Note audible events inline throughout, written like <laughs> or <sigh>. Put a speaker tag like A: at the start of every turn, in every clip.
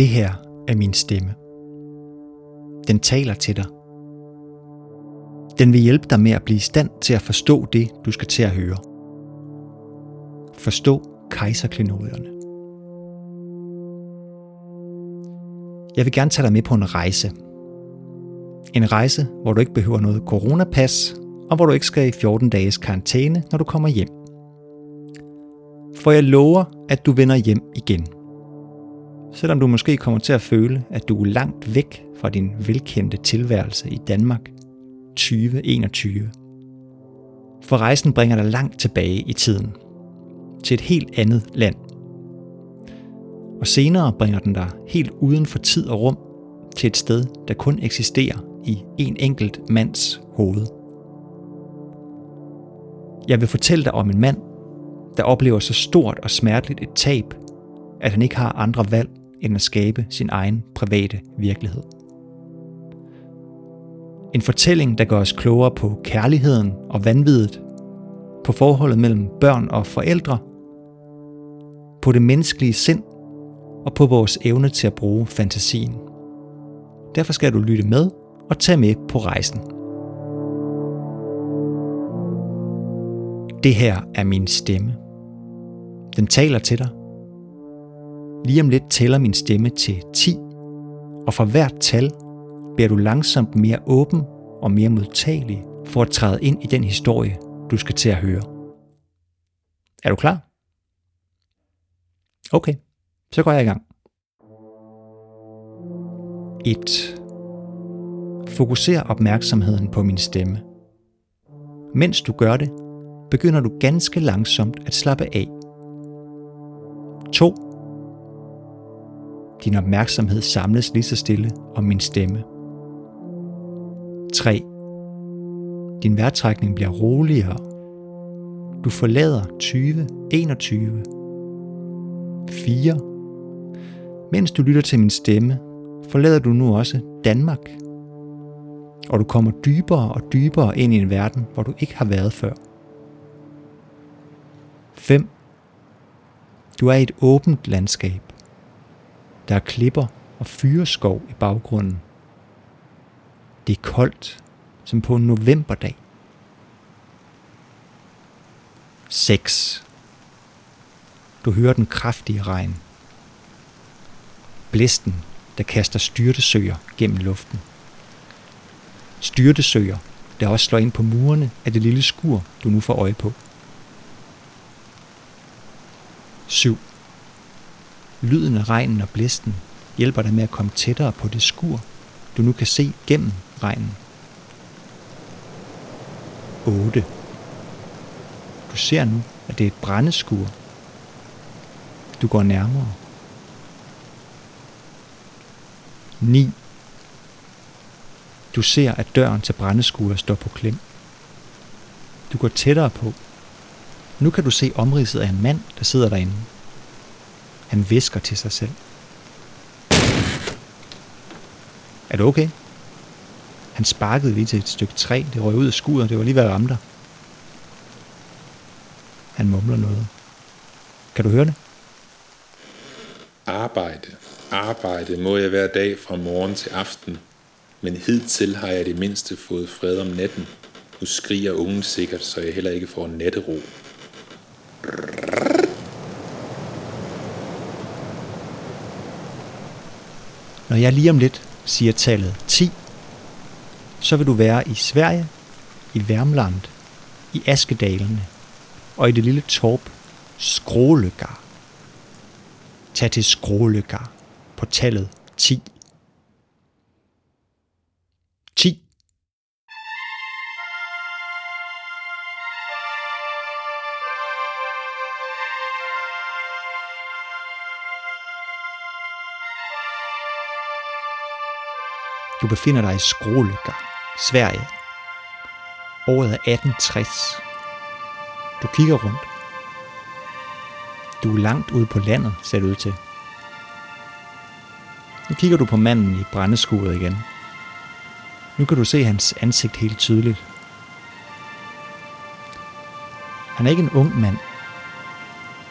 A: Det her er min stemme. Den taler til dig. Den vil hjælpe dig med at blive i stand til at forstå det, du skal til at høre. Forstå kejserklenodierne. Jeg vil gerne tage dig med på en rejse. En rejse, hvor du ikke behøver noget coronapas, og hvor du ikke skal i 14 dages karantæne, når du kommer hjem. For jeg lover, at du vender hjem igen – selvom du måske kommer til at føle, at du er langt væk fra din velkendte tilværelse i Danmark 2021. For rejsen bringer dig langt tilbage i tiden, til et helt andet land. Og senere bringer den dig helt uden for tid og rum til et sted, der kun eksisterer i en enkelt mands hoved. Jeg vil fortælle dig om en mand, der oplever så stort og smerteligt et tab, at han ikke har andre valg end at skabe sin egen private virkelighed. En fortælling, der gør os klogere på kærligheden og vanviddet, på forholdet mellem børn og forældre, på det menneskelige sind og på vores evne til at bruge fantasien. Derfor skal du lytte med og tage med på rejsen. Det her er min stemme. Den taler til dig Lige om lidt tæller min stemme til 10, og for hvert tal bliver du langsomt mere åben og mere modtagelig for at træde ind i den historie, du skal til at høre. Er du klar? Okay, så går jeg i gang. 1. Fokuser opmærksomheden på min stemme. Mens du gør det, begynder du ganske langsomt at slappe af. 2 din opmærksomhed samles lige så stille om min stemme. 3. Din vejrtrækning bliver roligere. Du forlader 20, 21. 4. Mens du lytter til min stemme, forlader du nu også Danmark. Og du kommer dybere og dybere ind i en verden, hvor du ikke har været før. 5. Du er i et åbent landskab. Der er klipper og fyreskov i baggrunden. Det er koldt, som på en novemberdag. 6. Du hører den kraftige regn. Blæsten, der kaster styrtesøger gennem luften. Styrtesøger, der også slår ind på murene af det lille skur, du nu får øje på. 7. Lyden af regnen og blæsten hjælper dig med at komme tættere på det skur, du nu kan se gennem regnen. 8. Du ser nu, at det er et brændeskur. Du går nærmere. 9. Du ser, at døren til brændeskuret står på klem. Du går tættere på. Nu kan du se omridset af en mand, der sidder derinde. Han visker til sig selv. Er du okay? Han sparkede lige til et stykke træ. Det røg ud af skuret. Det var lige ved at ramme dig. Han mumler noget. Kan du høre det?
B: Arbejde. Arbejde må jeg hver dag fra morgen til aften. Men hidtil har jeg det mindste fået fred om natten. Nu skriger ungen sikkert, så jeg heller ikke får nattero.
A: Når jeg lige om lidt siger tallet 10, så vil du være i Sverige, i Værmland, i Askedalene og i det lille torp Skråløgar. Tag til Skråløgar på tallet 10. Du befinder dig i Skrålykker, Sverige. Året er 1860. Du kigger rundt. Du er langt ude på landet, ser det ud til. Nu kigger du på manden i brændeskuret igen. Nu kan du se hans ansigt helt tydeligt. Han er ikke en ung mand.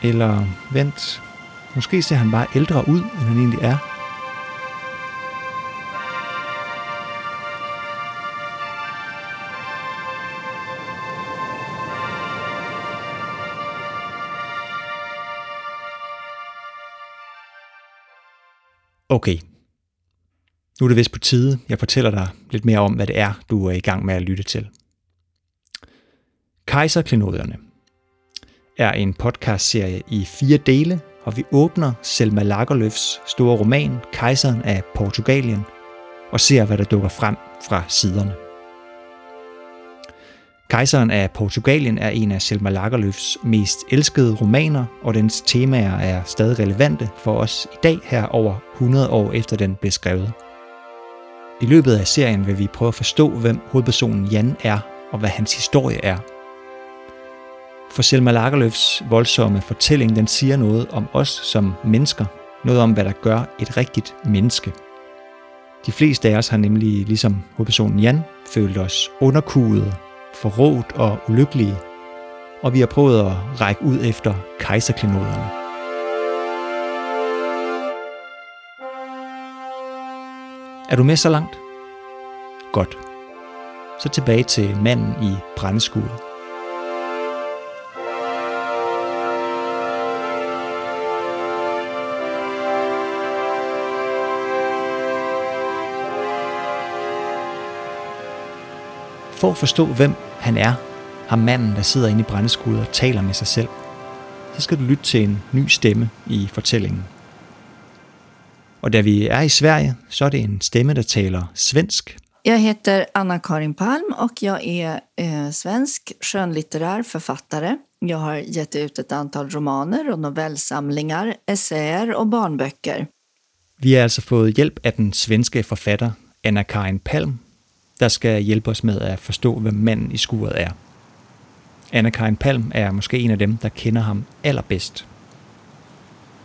A: Eller vent, måske ser han bare ældre ud, end han egentlig er. Okay. Nu er det vist på tide, jeg fortæller dig lidt mere om, hvad det er, du er i gang med at lytte til. Kejserklenodierne er en podcastserie i fire dele, og vi åbner Selma Lagerlöfs store roman Kejseren af Portugalien og ser, hvad der dukker frem fra siderne. Kejseren af Portugalien er en af Selma Lagerlöfs mest elskede romaner, og dens temaer er stadig relevante for os i dag her over 100 år efter den blev skrevet. I løbet af serien vil vi prøve at forstå, hvem hovedpersonen Jan er, og hvad hans historie er. For Selma Lagerlöfs voldsomme fortælling, den siger noget om os som mennesker, noget om, hvad der gør et rigtigt menneske. De fleste af os har nemlig, ligesom hovedpersonen Jan, følt os underkuede forrådt og ulykkelige, og vi har prøvet at række ud efter kejserklinoderne. Er du med så langt? Godt. Så tilbage til manden i brændeskuret. For at forstå, hvem han er, ham manden, der sidder inde i brændeskuddet og taler med sig selv, så skal du lytte til en ny stemme i fortællingen. Og da vi er i Sverige, så er det en stemme, der taler svensk.
C: Jag heter Anna-Karin Palm och jag är eh, svensk skönlitterär författare. Jag har gett ut ett antal romaner och novellsamlingar, essäer och barnböcker.
A: Vi har altså fået hjælp af den svenske forfatter Anna-Karin Palm, der skal hjælpe os med at forstå, hvem manden i skuret er. Anna-Karin Palm er måske en af dem, der kender ham allerbedst.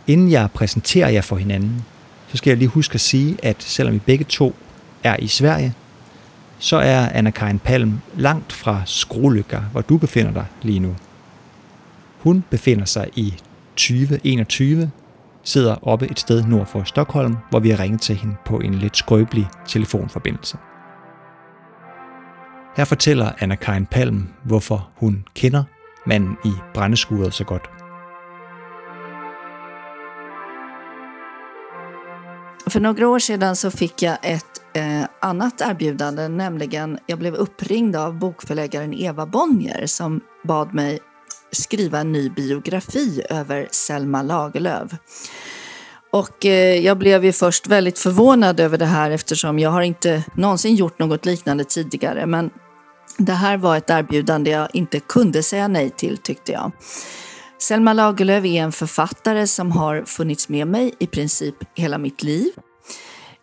A: Inden jeg præsenterer jer for hinanden, så skal jeg lige huske at sige, at selvom vi begge to er i Sverige, så er Anna-Karin Palm langt fra Skrolykker, hvor du befinder dig lige nu. Hun befinder sig i 2021, sidder oppe et sted nord for Stockholm, hvor vi har ringet til hende på en lidt skrøbelig telefonforbindelse. Her fortæller Anna Karin Palm, hvorfor hun kender manden i brændeskuret så godt.
C: För några år sedan så fick jag ett eh, annat erbjudande, nämligen jag blev uppringd av bokförläggaren Eva Bonnier som bad mig skriva en ny biografi över Selma Lagerlöf. Och eh, jag blev ju först väldigt förvånad över det här eftersom jag har inte någonsin gjort något liknande tidigare. Men det här var ett erbjudande jag inte kunde säga nej till tyckte jag. Selma Lagerlöf är en författare som har funnits med mig i princip hela mitt liv.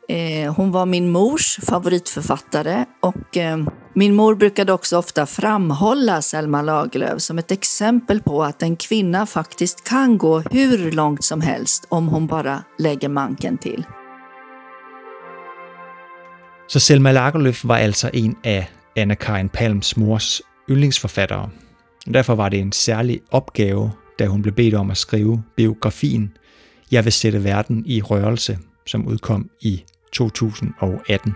C: Eh, hon var min mors favoritförfattare och eh, min mor brukade också ofta framhålla Selma Lagerlöf som ett exempel på att en kvinna faktiskt kan gå hur långt som helst om hon bara lägger manken till.
A: Så Selma Lagerlöf var alltså en af Anna Karin Palms mors yndlingsforfattere. Derfor var det en særlig opgave, da hun blev bedt om at skrive biografien Jeg vil sætte verden i rørelse, som udkom i 2018.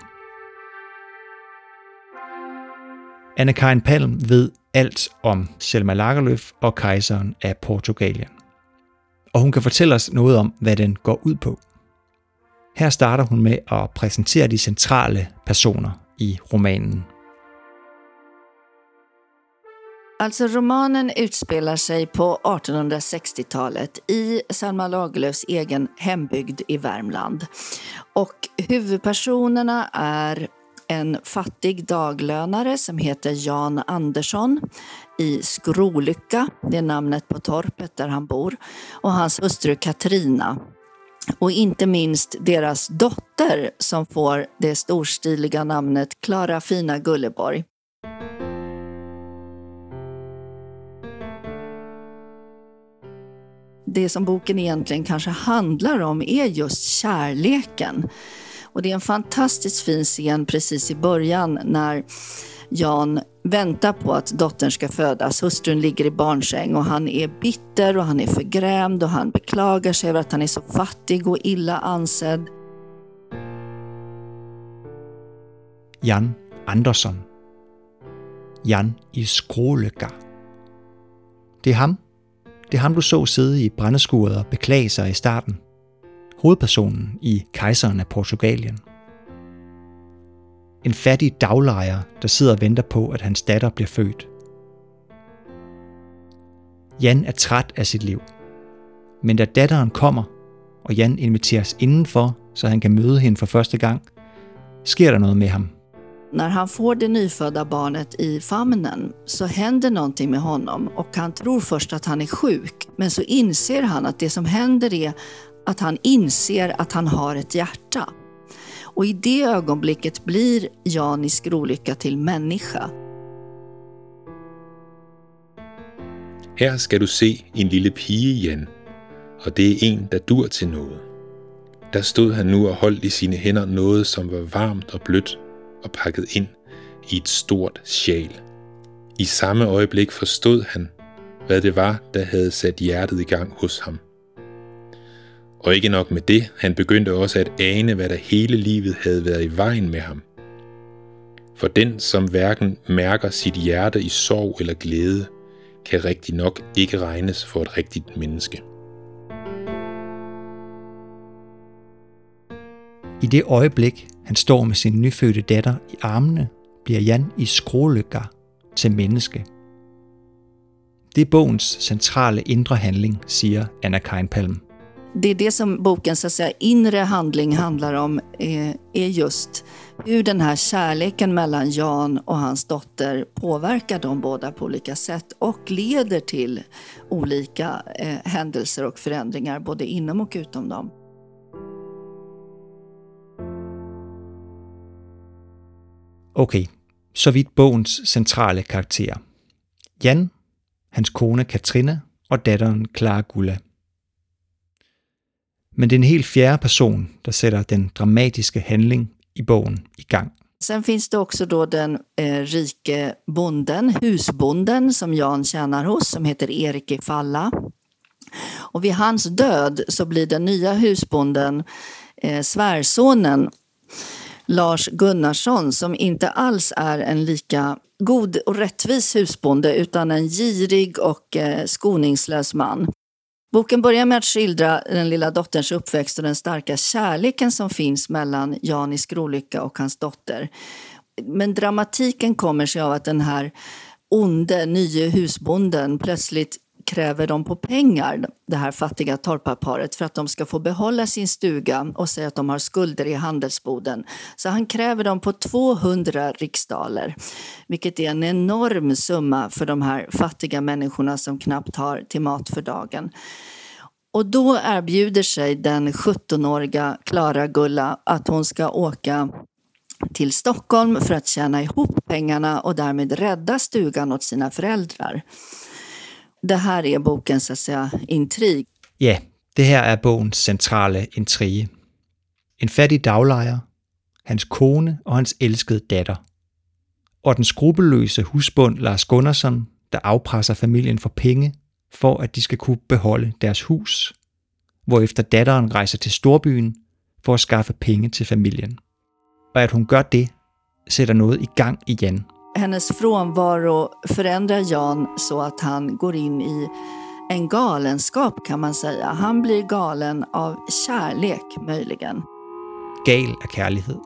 A: Anna Karin Palm ved alt om Selma Lagerlöf og kejseren af Portugalien. Og hun kan fortælle os noget om, hvad den går ud på. Her starter hun med at præsentere de centrale personer i romanen.
C: Alltså romanen utspelar sig på 1860-talet i Selma Lagerlöfs egen hembygd i Värmland. Och huvudpersonerna är en fattig daglönare som heter Jan Andersson i Skrolycka, det är namnet på torpet där han bor, och hans hustru Katrina. Och inte minst deras dotter som får det storstiliga namnet Klara Fina Gulleborg. Det som boken egentligen kanske handlar om är just kärleken. Och det är en fantastiskt fin scen precis i början när Jan väntar på att dottern ska födas. Hustrun ligger i barnsäng och han är bitter och han är förgrämd och han beklagar sig över att han är så fattig och illa ansedd.
A: Jan Andersson. Jan i Skråløkker. Det är han det er ham, du så sidde i brændeskuret og beklage sig i starten. hovedpersonen i Kejseren af Portugalien. En fattig daglejer, der sidder og venter på, at hans datter bliver født. Jan er træt af sit liv. Men da datteren kommer, og Jan inviteres indenfor, så han kan møde hende for første gang, sker der noget med ham.
C: När han får det nyfödda barnet i famnen så händer någonting med honom och han tror först att han är sjuk. Men så inser han att det som händer är att han inser att han har ett hjärta. Och i det ögonblicket blir Jan i skrolycka till människa.
B: Her skal du se en lille pige, Jan, og det er en, der dur til noget. Der stod han nu og holdt i sine hænder noget, som var varmt og blødt og pakket ind i et stort sjal. I samme øjeblik forstod han, hvad det var, der havde sat hjertet i gang hos ham. Og ikke nok med det, han begyndte også at ane, hvad der hele livet havde været i vejen med ham. For den, som hverken mærker sit hjerte i sorg eller glæde, kan rigtig nok ikke regnes for et rigtigt menneske.
A: I det øjeblik, han står med sin nyfødte datter i armene, bliver Jan i skrålykker til menneske. Det er bogens centrale indre handling, siger Anna Keinpalm. Palm.
C: Det är det som bokens så att säga, inre handling handlar om, eh, är just hur den här kärleken mellan Jan och hans dotter påverkar dem båda på olika sätt och leder till olika eh, händelser och förändringar både inom och utom dem.
A: Okay, så vidt bogens centrale karakterer. Jan, hans kone Katrine og datteren Clara Gulla. Men det er en helt fjerde person, der sætter den dramatiske handling i bogen i gang.
C: Sen finns det också då den eh, rike bonden, husbonden som Jan tjänar hos, som heter Erik i Falla. Och vid hans död så blir den nya husbonden eh, svärsonen Lars Gunnarsson som inte alls är en lika god och rättvis husbonde utan en girig och eh, skoningslös man. Boken börjar med att skildra den lilla dotterns uppväxt och den starka kärleken som finns mellan Jan i Skrolycka och hans dotter. Men dramatiken kommer sig av att den här onde, nye husbonden plötsligt kräver de på pengar, det här fattiga torparparet, för att de ska få behålla sin stuga och säga att de har skulder i handelsboden. Så han kräver dem på 200 riksdaler, vilket är en enorm summa för de här fattiga människorna som knappt har till mat för dagen. Och då erbjuder sig den 17-åriga Klara Gulla att hon ska åka till Stockholm för att tjäna ihop pengarna och därmed rädda stugan åt sina föräldrar. Det her er boken, så att intrig.
A: Ja, det her er bogens centrale intrige. En fattig daglejer, hans kone og hans elskede datter. Og den skrupelløse husbund Lars Gunnarsson, der afpresser familien for penge, for at de skal kunne beholde deres hus. Hvorefter datteren rejser til storbyen for at skaffe penge til familien. Og at hun gør det, sætter noget i gang i Jan –
C: hennes frånvaro förändrar Jan så att han går in i en galenskap kan man säga. Han blir galen av kärlek möjligen.
A: Gal af kærlighed.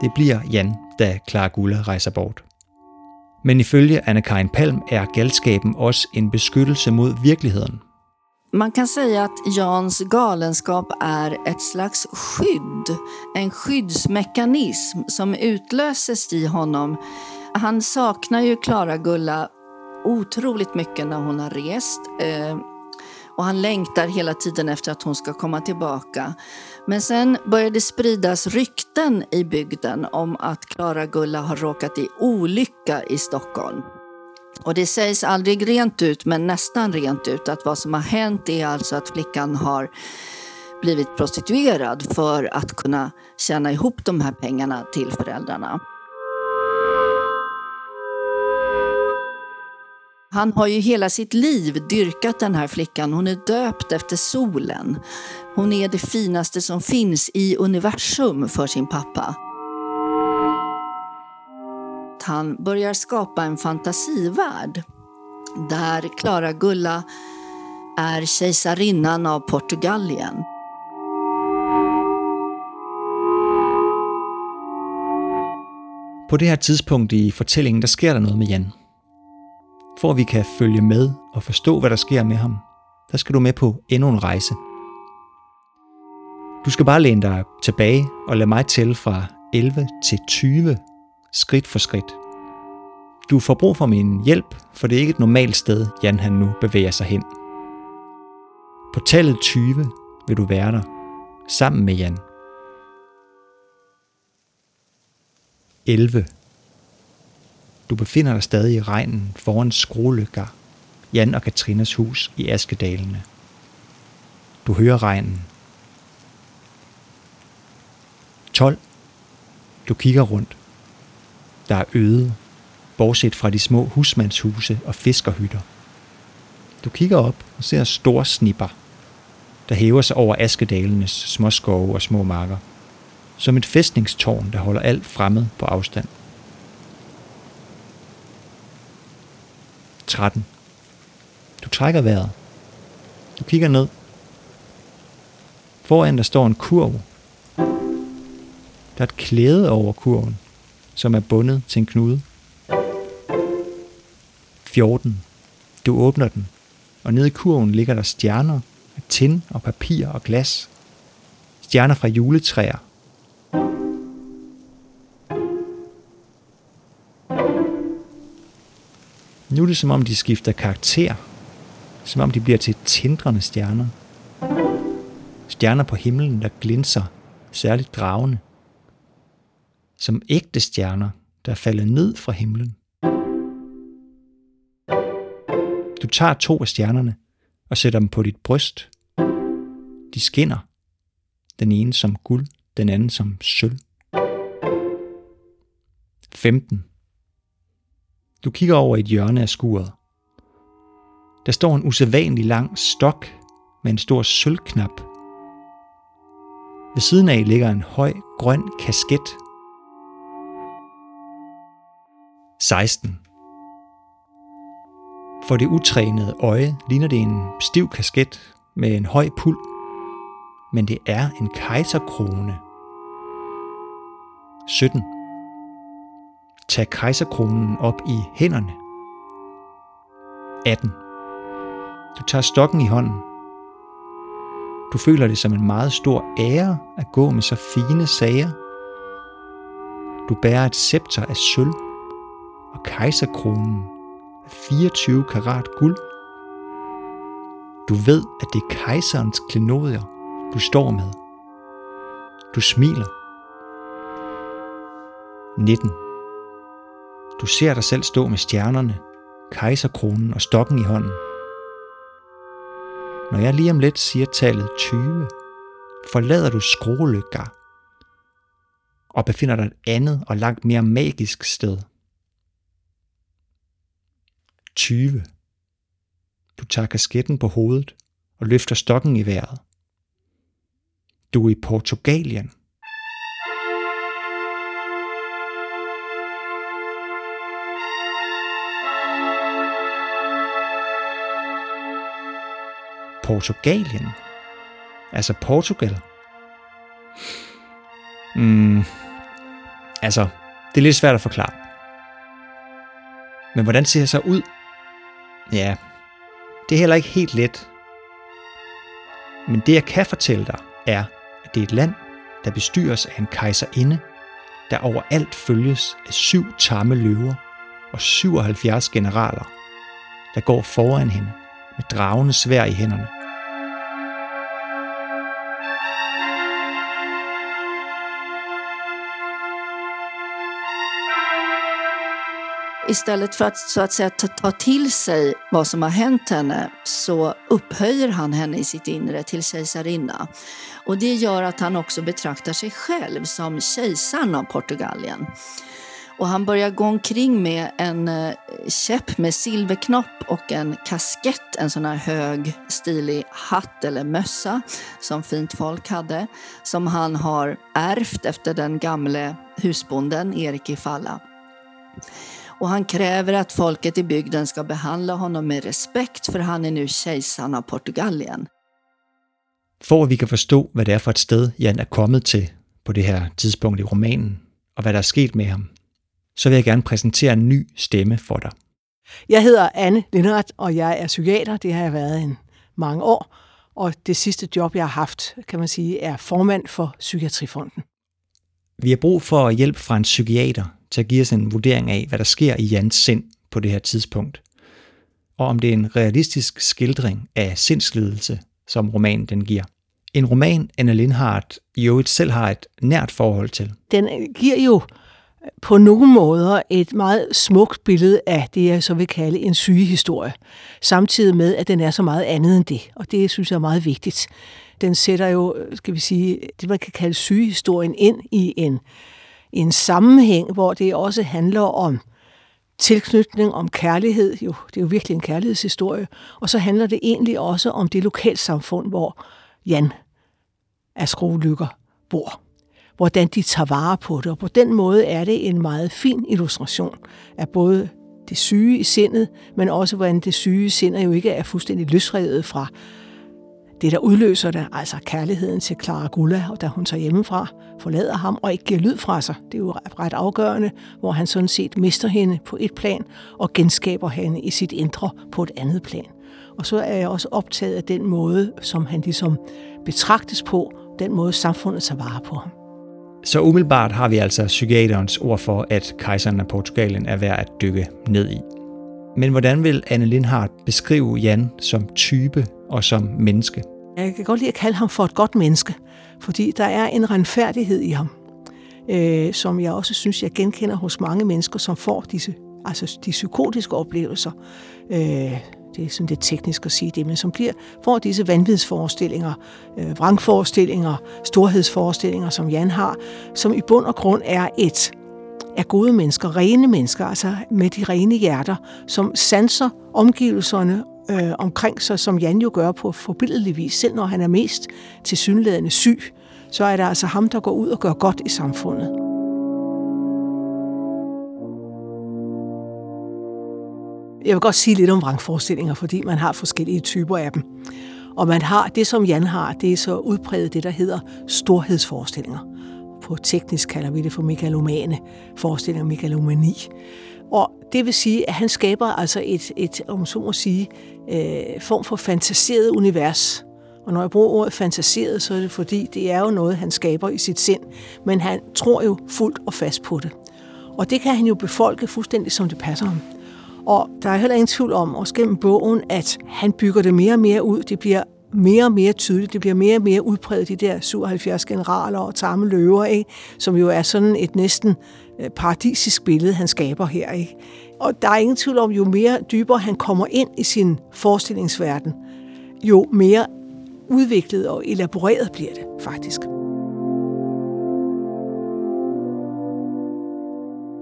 A: Det bliver Jan, da Clara Gulla rejser bort. Men ifølge Anna-Karin Palm er galskaben også en beskyttelse mod virkeligheden.
C: Man kan säga att Jans galenskap är ett slags skydd, en skyddsmekanism som utlöses i honom han saknar ju Klara Gulla otroligt mycket när hon har rest. Eh, och han längtar hela tiden efter att hon ska komma tillbaka. Men sen började spridas rykten i bygden om att Klara Gulla har råkat i olycka i Stockholm. Och det sägs aldrig rent ut, men nästan rent ut, att vad som har hänt är alltså att flickan har blivit prostituerad för att kunna tjäna ihop de här pengarna till föräldrarna. Han har ju hela sitt liv dyrkat den här flickan. Hon är döpt efter solen. Hon är det finaste som finns i universum för sin pappa. Han börjar skapa en fantasivärld där Clara Gulla är kejsarinnan av Portugalien.
A: På det här tidspunkt i berättelsen, där sker det något med Jan. For at vi kan følge med og forstå, hvad der sker med ham, der skal du med på endnu en rejse. Du skal bare læne dig tilbage og lade mig tælle fra 11 til 20 skridt for skridt. Du får brug for min hjælp, for det er ikke et normalt sted, Jan han nu bevæger sig hen. På tallet 20 vil du være der, sammen med Jan. 11. Du befinder dig stadig i regnen foran skruelykker, Jan og Katrinas hus i Askedalene. Du hører regnen. 12. Du kigger rundt. Der er øde, bortset fra de små husmandshuse og fiskerhytter. Du kigger op og ser store snipper, der hæver sig over Askedalenes små skove og små marker. Som et fæstningstårn, der holder alt fremmed på afstand. 13. Du trækker vejret. Du kigger ned. Foran der står en kurv. Der er et klæde over kurven, som er bundet til en knude. 14. Du åbner den, og nede i kurven ligger der stjerner af tin og papir og glas. Stjerner fra juletræer. Nu er det som om, de skifter karakter. Som om de bliver til tindrende stjerner. Stjerner på himlen, der glinser, særligt dragende. Som ægte stjerner, der falder ned fra himlen. Du tager to af stjernerne og sætter dem på dit bryst. De skinner. Den ene som guld, den anden som sølv. 15. Du kigger over et hjørne af skuret. Der står en usædvanlig lang stok med en stor sølvknap. Ved siden af ligger en høj grøn kasket. 16. For det utrænede øje ligner det en stiv kasket med en høj pul, men det er en kejserkrone. 17. Tag kejserkronen op i hænderne. 18. Du tager stokken i hånden. Du føler det som en meget stor ære at gå med så fine sager. Du bærer et scepter af sølv, og kejserkronen af 24 karat guld. Du ved, at det er kejserens klenodier, du står med. Du smiler. 19. Du ser dig selv stå med stjernerne, kejserkronen og stokken i hånden. Når jeg lige om lidt siger tallet 20, forlader du skruelykker og befinder dig et andet og langt mere magisk sted. 20. Du tager kasketten på hovedet og løfter stokken i vejret. Du er i Portugalien. Portugalien? Altså Portugal? Mm, altså, det er lidt svært at forklare. Men hvordan ser det så ud? Ja, det er heller ikke helt let. Men det jeg kan fortælle dig, er, at det er et land, der bestyres af en kejserinde, der overalt følges af syv tamme løver og 77 generaler, der går foran hende med dragende svær i hænderne.
C: Istället för att så att säga ta, ta till sig vad som har hänt henne så upphöjer han henne i sitt inre till kejsarinna. Och det gör att han också betraktar sig själv som kejsaren av Portugalien. Och han börjar gå omkring med en eh, käpp med silverknopp och en kaskett, en sån här hög stilig hatt eller mössa som fint folk hade, som han har ärvt efter den gamle husbonden Erik i Falla. Och han kräver att folket i bygden ska behandla honom med respekt för han är nu kejsaren av Portugalien.
A: For at vi kan forstå, hvad det er for et sted, Jan er kommet til på det her tidspunkt i romanen, og hvad der er sket med ham, så vil jeg gerne præsentere en ny stemme for dig.
D: Jeg hedder Anne Lindert, og jeg er psykiater. Det har jeg været en mange år. Og det sidste job, jeg har haft, kan man sige, er formand for Psykiatrifonden.
A: Vi har brug for hjælp fra en psykiater til at give os en vurdering af, hvad der sker i Jans sind på det her tidspunkt. Og om det er en realistisk skildring af sindslidelse, som romanen den giver. En roman, Anna Lindhardt i øvrigt selv har et nært forhold til.
D: Den giver jo på nogle måder et meget smukt billede af det, jeg så vil kalde en sygehistorie, samtidig med, at den er så meget andet end det, og det synes jeg er meget vigtigt. Den sætter jo, skal vi sige, det man kan kalde sygehistorien ind i en, i en sammenhæng, hvor det også handler om tilknytning, om kærlighed, jo, det er jo virkelig en kærlighedshistorie, og så handler det egentlig også om det lokalsamfund, hvor Jan af skruelykker bor hvordan de tager vare på det. Og på den måde er det en meget fin illustration af både det syge i sindet, men også hvordan det syge sind jo ikke er fuldstændig løsredet fra det, der udløser det, altså kærligheden til Clara Gulla, og da hun tager hjemmefra, forlader ham og ikke giver lyd fra sig. Det er jo ret afgørende, hvor han sådan set mister hende på et plan og genskaber hende i sit indre på et andet plan. Og så er jeg også optaget af den måde, som han ligesom betragtes på, den måde samfundet tager vare på ham.
A: Så umiddelbart har vi altså psykiaterens ord for, at kejseren af Portugalien er værd at dykke ned i. Men hvordan vil Anne Lindhardt beskrive Jan som type og som menneske?
D: Jeg kan godt lide at kalde ham for et godt menneske, fordi der er en renfærdighed i ham, øh, som jeg også synes, jeg genkender hos mange mennesker, som får disse altså de psykotiske oplevelser. Øh, det er sådan lidt teknisk at sige det, men som bliver, får disse vanvidsforestillinger, øh, vrangforestillinger, storhedsforestillinger, som Jan har, som i bund og grund er et er gode mennesker, rene mennesker, altså med de rene hjerter, som sanser omgivelserne øh, omkring sig, som Jan jo gør på forbilledelig vis, selv når han er mest tilsyneladende syg, så er det altså ham, der går ud og gør godt i samfundet. Jeg vil godt sige lidt om vrangforestillinger, fordi man har forskellige typer af dem. Og man har det, som Jan har, det er så udpræget det, der hedder storhedsforestillinger. På teknisk kalder vi det for megalomane forestillinger, megalomani. Og det vil sige, at han skaber altså et, et om så må sige, øh, form for fantaseret univers. Og når jeg bruger ordet fantaseret, så er det fordi, det er jo noget, han skaber i sit sind. Men han tror jo fuldt og fast på det. Og det kan han jo befolke fuldstændig, som det passer ham. Og der er heller ingen tvivl om, også gennem bogen, at han bygger det mere og mere ud. Det bliver mere og mere tydeligt. Det bliver mere og mere udbredt, de der 77 generaler og tamme løver, ikke? som jo er sådan et næsten øh, paradisisk billede, han skaber her. Ikke? Og der er ingen tvivl om, jo mere dybere han kommer ind i sin forestillingsverden, jo mere udviklet og elaboreret bliver det faktisk.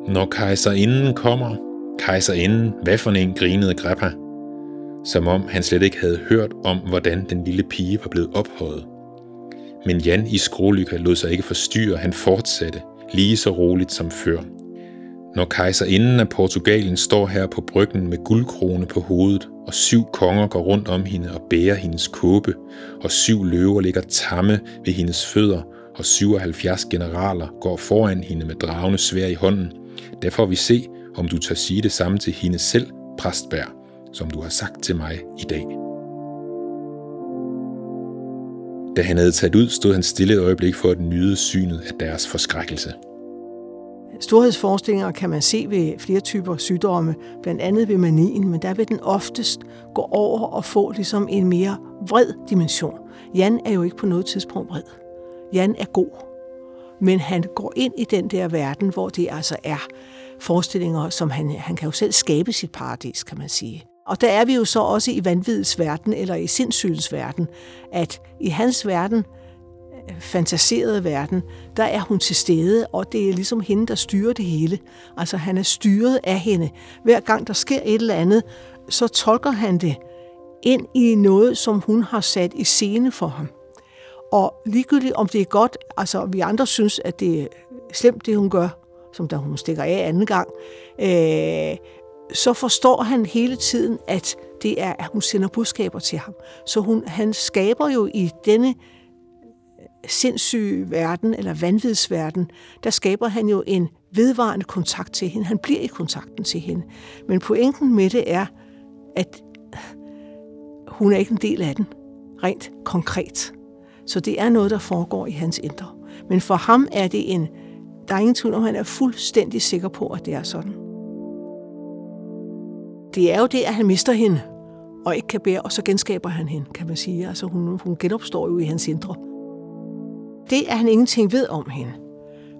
B: Når kejserinden kommer, Kejserinden, hvad for en grinede Greppa, som om han slet ikke havde hørt om, hvordan den lille pige var blevet ophøjet. Men Jan i skrolykker lod sig ikke forstyrre, han fortsatte, lige så roligt som før. Når kejserinden af Portugalen står her på bryggen med guldkrone på hovedet, og syv konger går rundt om hende og bærer hendes kåbe, og syv løver ligger tamme ved hendes fødder, og 77 generaler går foran hende med dragende svær i hånden, der får vi se, om du tør sige det samme til hende selv, præstbær, som du har sagt til mig i dag. Da han havde taget ud, stod han stille et øjeblik for at nyde synet af deres forskrækkelse.
D: Storhedsforestillinger kan man se ved flere typer sygdomme, blandt andet ved manien, men der vil den oftest gå over og få ligesom en mere vred dimension. Jan er jo ikke på noget tidspunkt vred. Jan er god, men han går ind i den der verden, hvor det altså er forestillinger, som han, han kan jo selv skabe sit paradis, kan man sige. Og der er vi jo så også i vanvidets verden, eller i sindssygets verden, at i hans verden, øh, fantaserede verden, der er hun til stede, og det er ligesom hende, der styrer det hele. Altså han er styret af hende. Hver gang der sker et eller andet, så tolker han det ind i noget, som hun har sat i scene for ham. Og ligegyldigt om det er godt, altså vi andre synes, at det er slemt, det hun gør, som da hun stikker af anden gang, øh, så forstår han hele tiden, at det er, at hun sender budskaber til ham. Så hun, han skaber jo i denne sindssyge verden, eller vanvidsverden, der skaber han jo en vedvarende kontakt til hende. Han bliver i kontakten til hende. Men pointen med det er, at hun er ikke en del af den, rent konkret. Så det er noget, der foregår i hans indre. Men for ham er det en, der er ingen tvivl om, han er fuldstændig sikker på, at det er sådan. Det er jo det, at han mister hende, og ikke kan bære, og så genskaber han hende, kan man sige. Altså hun, hun genopstår jo i hans indre. Det er han ingenting ved om hende.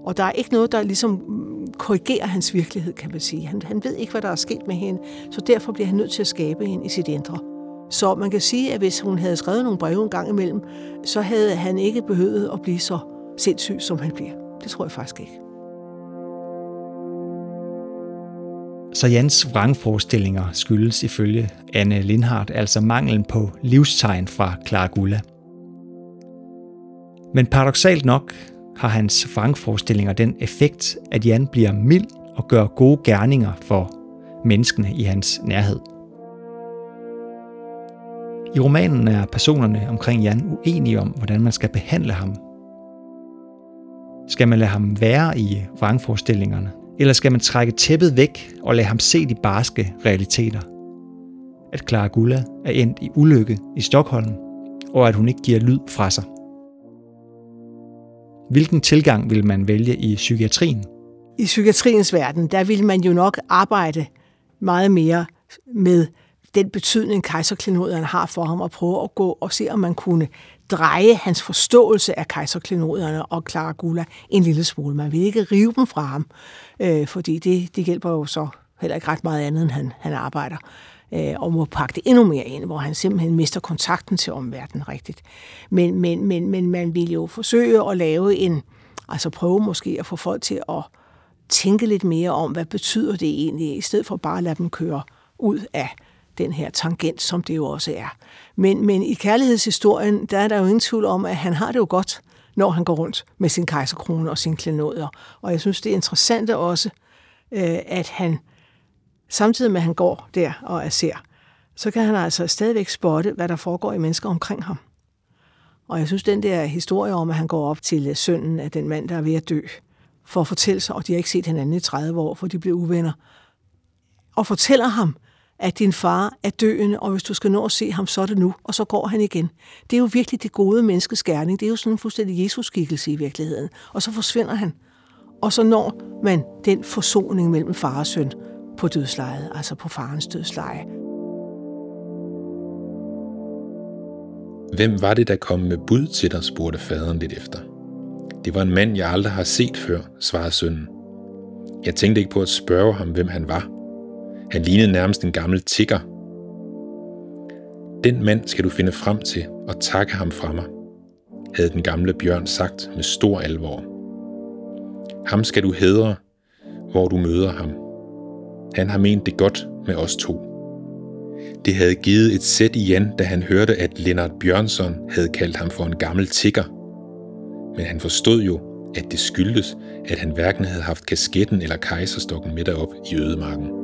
D: Og der er ikke noget, der ligesom mm, korrigerer hans virkelighed, kan man sige. Han, han ved ikke, hvad der er sket med hende, så derfor bliver han nødt til at skabe hende i sit indre. Så man kan sige, at hvis hun havde skrevet nogle breve en gang imellem, så havde han ikke behøvet at blive så sindssyg, som han bliver. Det tror jeg faktisk ikke.
A: Så Jans vrangforestillinger skyldes ifølge Anne Lindhardt altså manglen på livstegn fra Clara Gulla. Men paradoxalt nok har hans vrangforestillinger den effekt, at Jan bliver mild og gør gode gerninger for menneskene i hans nærhed. I romanen er personerne omkring Jan uenige om, hvordan man skal behandle ham. Skal man lade ham være i vrangforestillingerne, eller skal man trække tæppet væk og lade ham se de barske realiteter? At Clara Gulla er endt i ulykke i Stockholm, og at hun ikke giver lyd fra sig. Hvilken tilgang vil man vælge i psykiatrien?
D: I psykiatriens verden, der vil man jo nok arbejde meget mere med den betydning, kejserklinoderne har for ham, og prøve at gå og se, om man kunne dreje hans forståelse af kejserklenoderne og Clara Gula en lille smule. Man vil ikke rive dem fra ham, øh, fordi det, det hjælper jo så heller ikke ret meget andet, end han, han arbejder øh, og må pakke det endnu mere ind, hvor han simpelthen mister kontakten til omverdenen rigtigt. Men, men, men, men man vil jo forsøge at lave en, altså prøve måske at få folk til at tænke lidt mere om, hvad betyder det egentlig, i stedet for bare at lade dem køre ud af den her tangent, som det jo også er. Men, men i kærlighedshistorien, der er der jo ingen tvivl om, at han har det jo godt, når han går rundt med sin kejserkrone og sine klenoder. Og jeg synes, det er interessant også, øh, at han samtidig med, at han går der og er ser, så kan han altså stadigvæk spotte, hvad der foregår i mennesker omkring ham. Og jeg synes, den der historie om, at han går op til øh, sønnen af den mand, der er ved at dø, for at fortælle sig, og de har ikke set hinanden i 30 år, for de blev uvenner, og fortæller ham, at din far er døende, og hvis du skal nå at se ham, så er det nu, og så går han igen. Det er jo virkelig det gode menneskes gerning. Det er jo sådan en fuldstændig Jesus-skikkelse i virkeligheden. Og så forsvinder han. Og så når man den forsoning mellem far og søn på dødslejet, altså på farens dødsleje.
B: Hvem var det, der kom med bud til dig, spurgte faderen lidt efter. Det var en mand, jeg aldrig har set før, svarede sønnen. Jeg tænkte ikke på at spørge ham, hvem han var. Han lignede nærmest en gammel tigger. Den mand skal du finde frem til og takke ham fra mig, havde den gamle bjørn sagt med stor alvor. Ham skal du hedre, hvor du møder ham. Han har ment det godt med os to. Det havde givet et sæt i Jan, da han hørte, at Lennart Bjørnsson havde kaldt ham for en gammel tigger. Men han forstod jo, at det skyldtes, at han hverken havde haft kasketten eller kejserstokken med derop i ødemarken.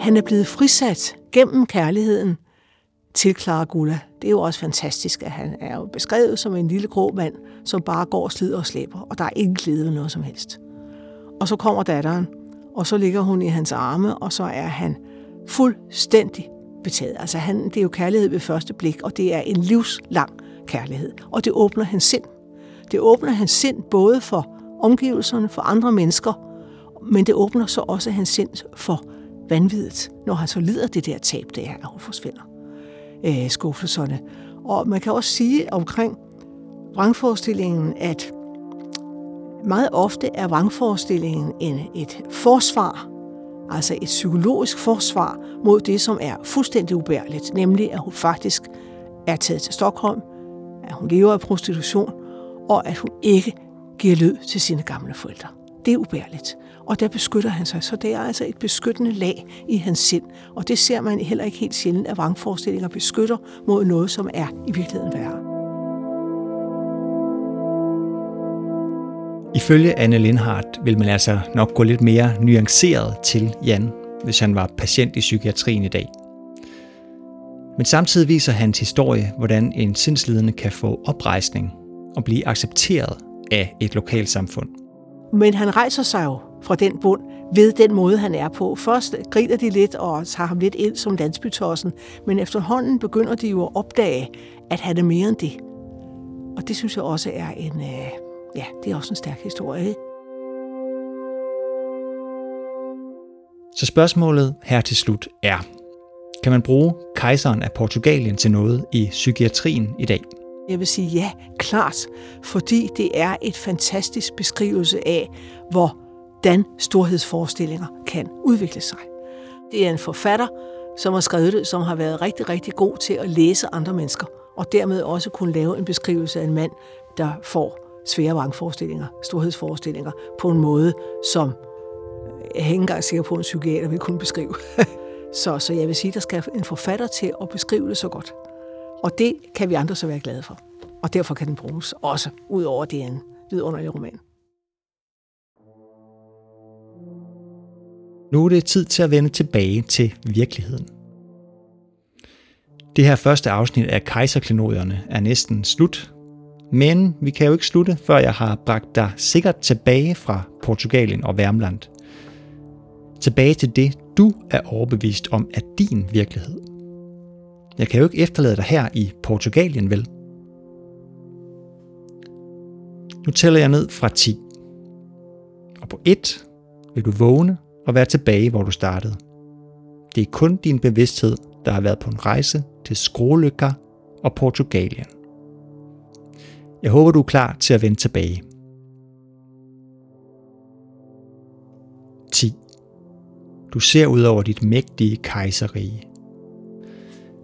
D: Han er blevet frisat gennem kærligheden til Clara Gulla. Det er jo også fantastisk, at han er jo beskrevet som en lille grå mand, som bare går og slider og slæber, og der er ingen glæde ved noget som helst. Og så kommer datteren, og så ligger hun i hans arme, og så er han fuldstændig betaget. Altså han, det er jo kærlighed ved første blik, og det er en livslang kærlighed. Og det åbner hans sind. Det åbner hans sind både for omgivelserne, for andre mennesker, men det åbner så også hans sind for vanvittigt, når han så lider det der tab, det er, at hun forsvinder øh, skuffelserne. Og man kan også sige omkring vrangforestillingen, at meget ofte er vrangforestillingen en, et forsvar, altså et psykologisk forsvar mod det, som er fuldstændig ubærligt, nemlig at hun faktisk er taget til Stockholm, at hun lever af prostitution, og at hun ikke giver lyd til sine gamle forældre. Det er ubærligt. Og der beskytter han sig. Så det er altså et beskyttende lag i hans sind. Og det ser man heller ikke helt sjældent, at vrangforestillinger beskytter mod noget, som er i virkeligheden værre.
A: Ifølge Anne Lindhardt vil man altså nok gå lidt mere nuanceret til Jan, hvis han var patient i psykiatrien i dag. Men samtidig viser hans historie, hvordan en sindslidende kan få oprejsning og blive accepteret af et lokalsamfund.
D: Men han rejser sig jo fra den bund ved den måde, han er på. Først griner de lidt og tager ham lidt ind som landsbytossen, men efterhånden begynder de jo at opdage, at han er mere end det. Og det synes jeg også er en, øh, ja, det er også en stærk historie. Ikke?
A: Så spørgsmålet her til slut er, kan man bruge kejseren af Portugalien til noget i psykiatrien i dag?
D: Jeg vil sige ja, klart, fordi det er et fantastisk beskrivelse af, hvordan storhedsforestillinger kan udvikle sig. Det er en forfatter, som har skrevet det, som har været rigtig, rigtig god til at læse andre mennesker, og dermed også kunne lave en beskrivelse af en mand, der får svære vrangforestillinger, storhedsforestillinger, på en måde, som øh, jeg er ikke engang sikker på, at en psykiater vil kunne beskrive. <laughs> så, så jeg vil sige, der skal en forfatter til at beskrive det så godt. Og det kan vi andre så være glade for. Og derfor kan den bruges også, ud over det en vidunderlig roman.
A: Nu er det tid til at vende tilbage til virkeligheden. Det her første afsnit af Kejserklenodierne er næsten slut, men vi kan jo ikke slutte, før jeg har bragt dig sikkert tilbage fra Portugalien og Værmland. Tilbage til det, du er overbevist om er din virkelighed. Jeg kan jo ikke efterlade dig her i Portugalien, vel? Nu tæller jeg ned fra 10. Og på 1 vil du vågne og være tilbage, hvor du startede. Det er kun din bevidsthed, der har været på en rejse til skrålykker og Portugalien. Jeg håber, du er klar til at vende tilbage. 10. Du ser ud over dit mægtige kejserige.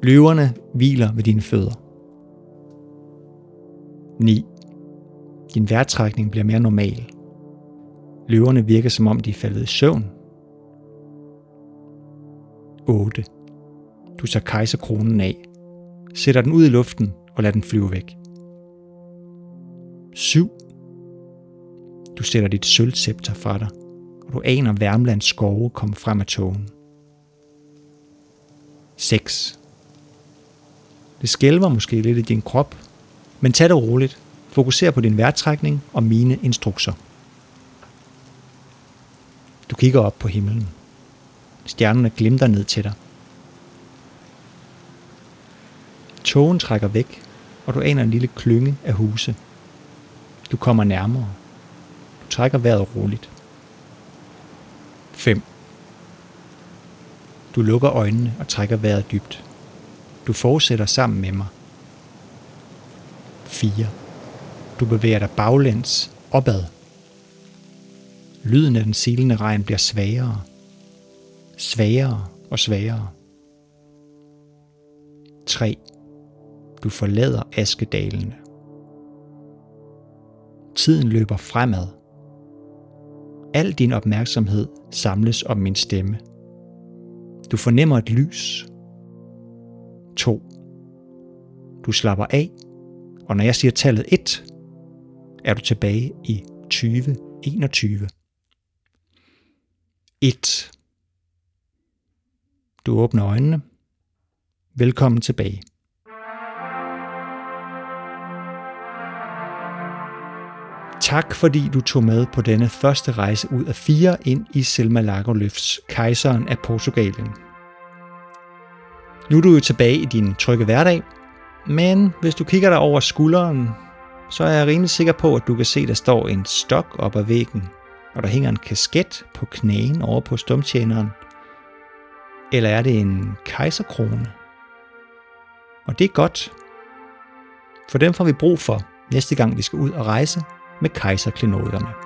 A: Løverne hviler ved dine fødder. 9. Din vejrtrækning bliver mere normal. Løverne virker som om de er faldet i søvn. 8. Du tager kejserkronen af, sætter den ud i luften og lader den flyve væk. 7. Du sætter dit sølvscepter fra dig, og du aner Værmlands skove komme frem af togen. 6. Det skælver måske lidt i din krop, men tag det roligt. Fokuser på din vejrtrækning og mine instrukser. Du kigger op på himlen. Stjernerne glimter ned til dig. Togen trækker væk, og du aner en lille klynge af huse. Du kommer nærmere. Du trækker vejret roligt. 5. Du lukker øjnene og trækker vejret dybt. Du fortsætter sammen med mig. 4. Du bevæger dig baglæns opad. Lyden af den silende regn bliver svagere. Svagere og svagere. 3. Du forlader askedalene. Tiden løber fremad. Al din opmærksomhed samles om min stemme. Du fornemmer et lys. 2. Du slapper af, og når jeg siger tallet 1, er du tilbage i 2021. 1. Du åbner øjnene. Velkommen tilbage. Tak fordi du tog med på denne første rejse ud af fire ind i Selma Lagerlöfs Kejseren af Portugalien. Nu er du jo tilbage i din trygge hverdag, men hvis du kigger dig over skulderen, så er jeg rimelig sikker på, at du kan se, at der står en stok op ad væggen, og der hænger en kasket på knæen over på stumtjeneren. Eller er det en kejserkrone? Og det er godt, for dem får vi brug for næste gang vi skal ud og rejse med kejserklenoderne.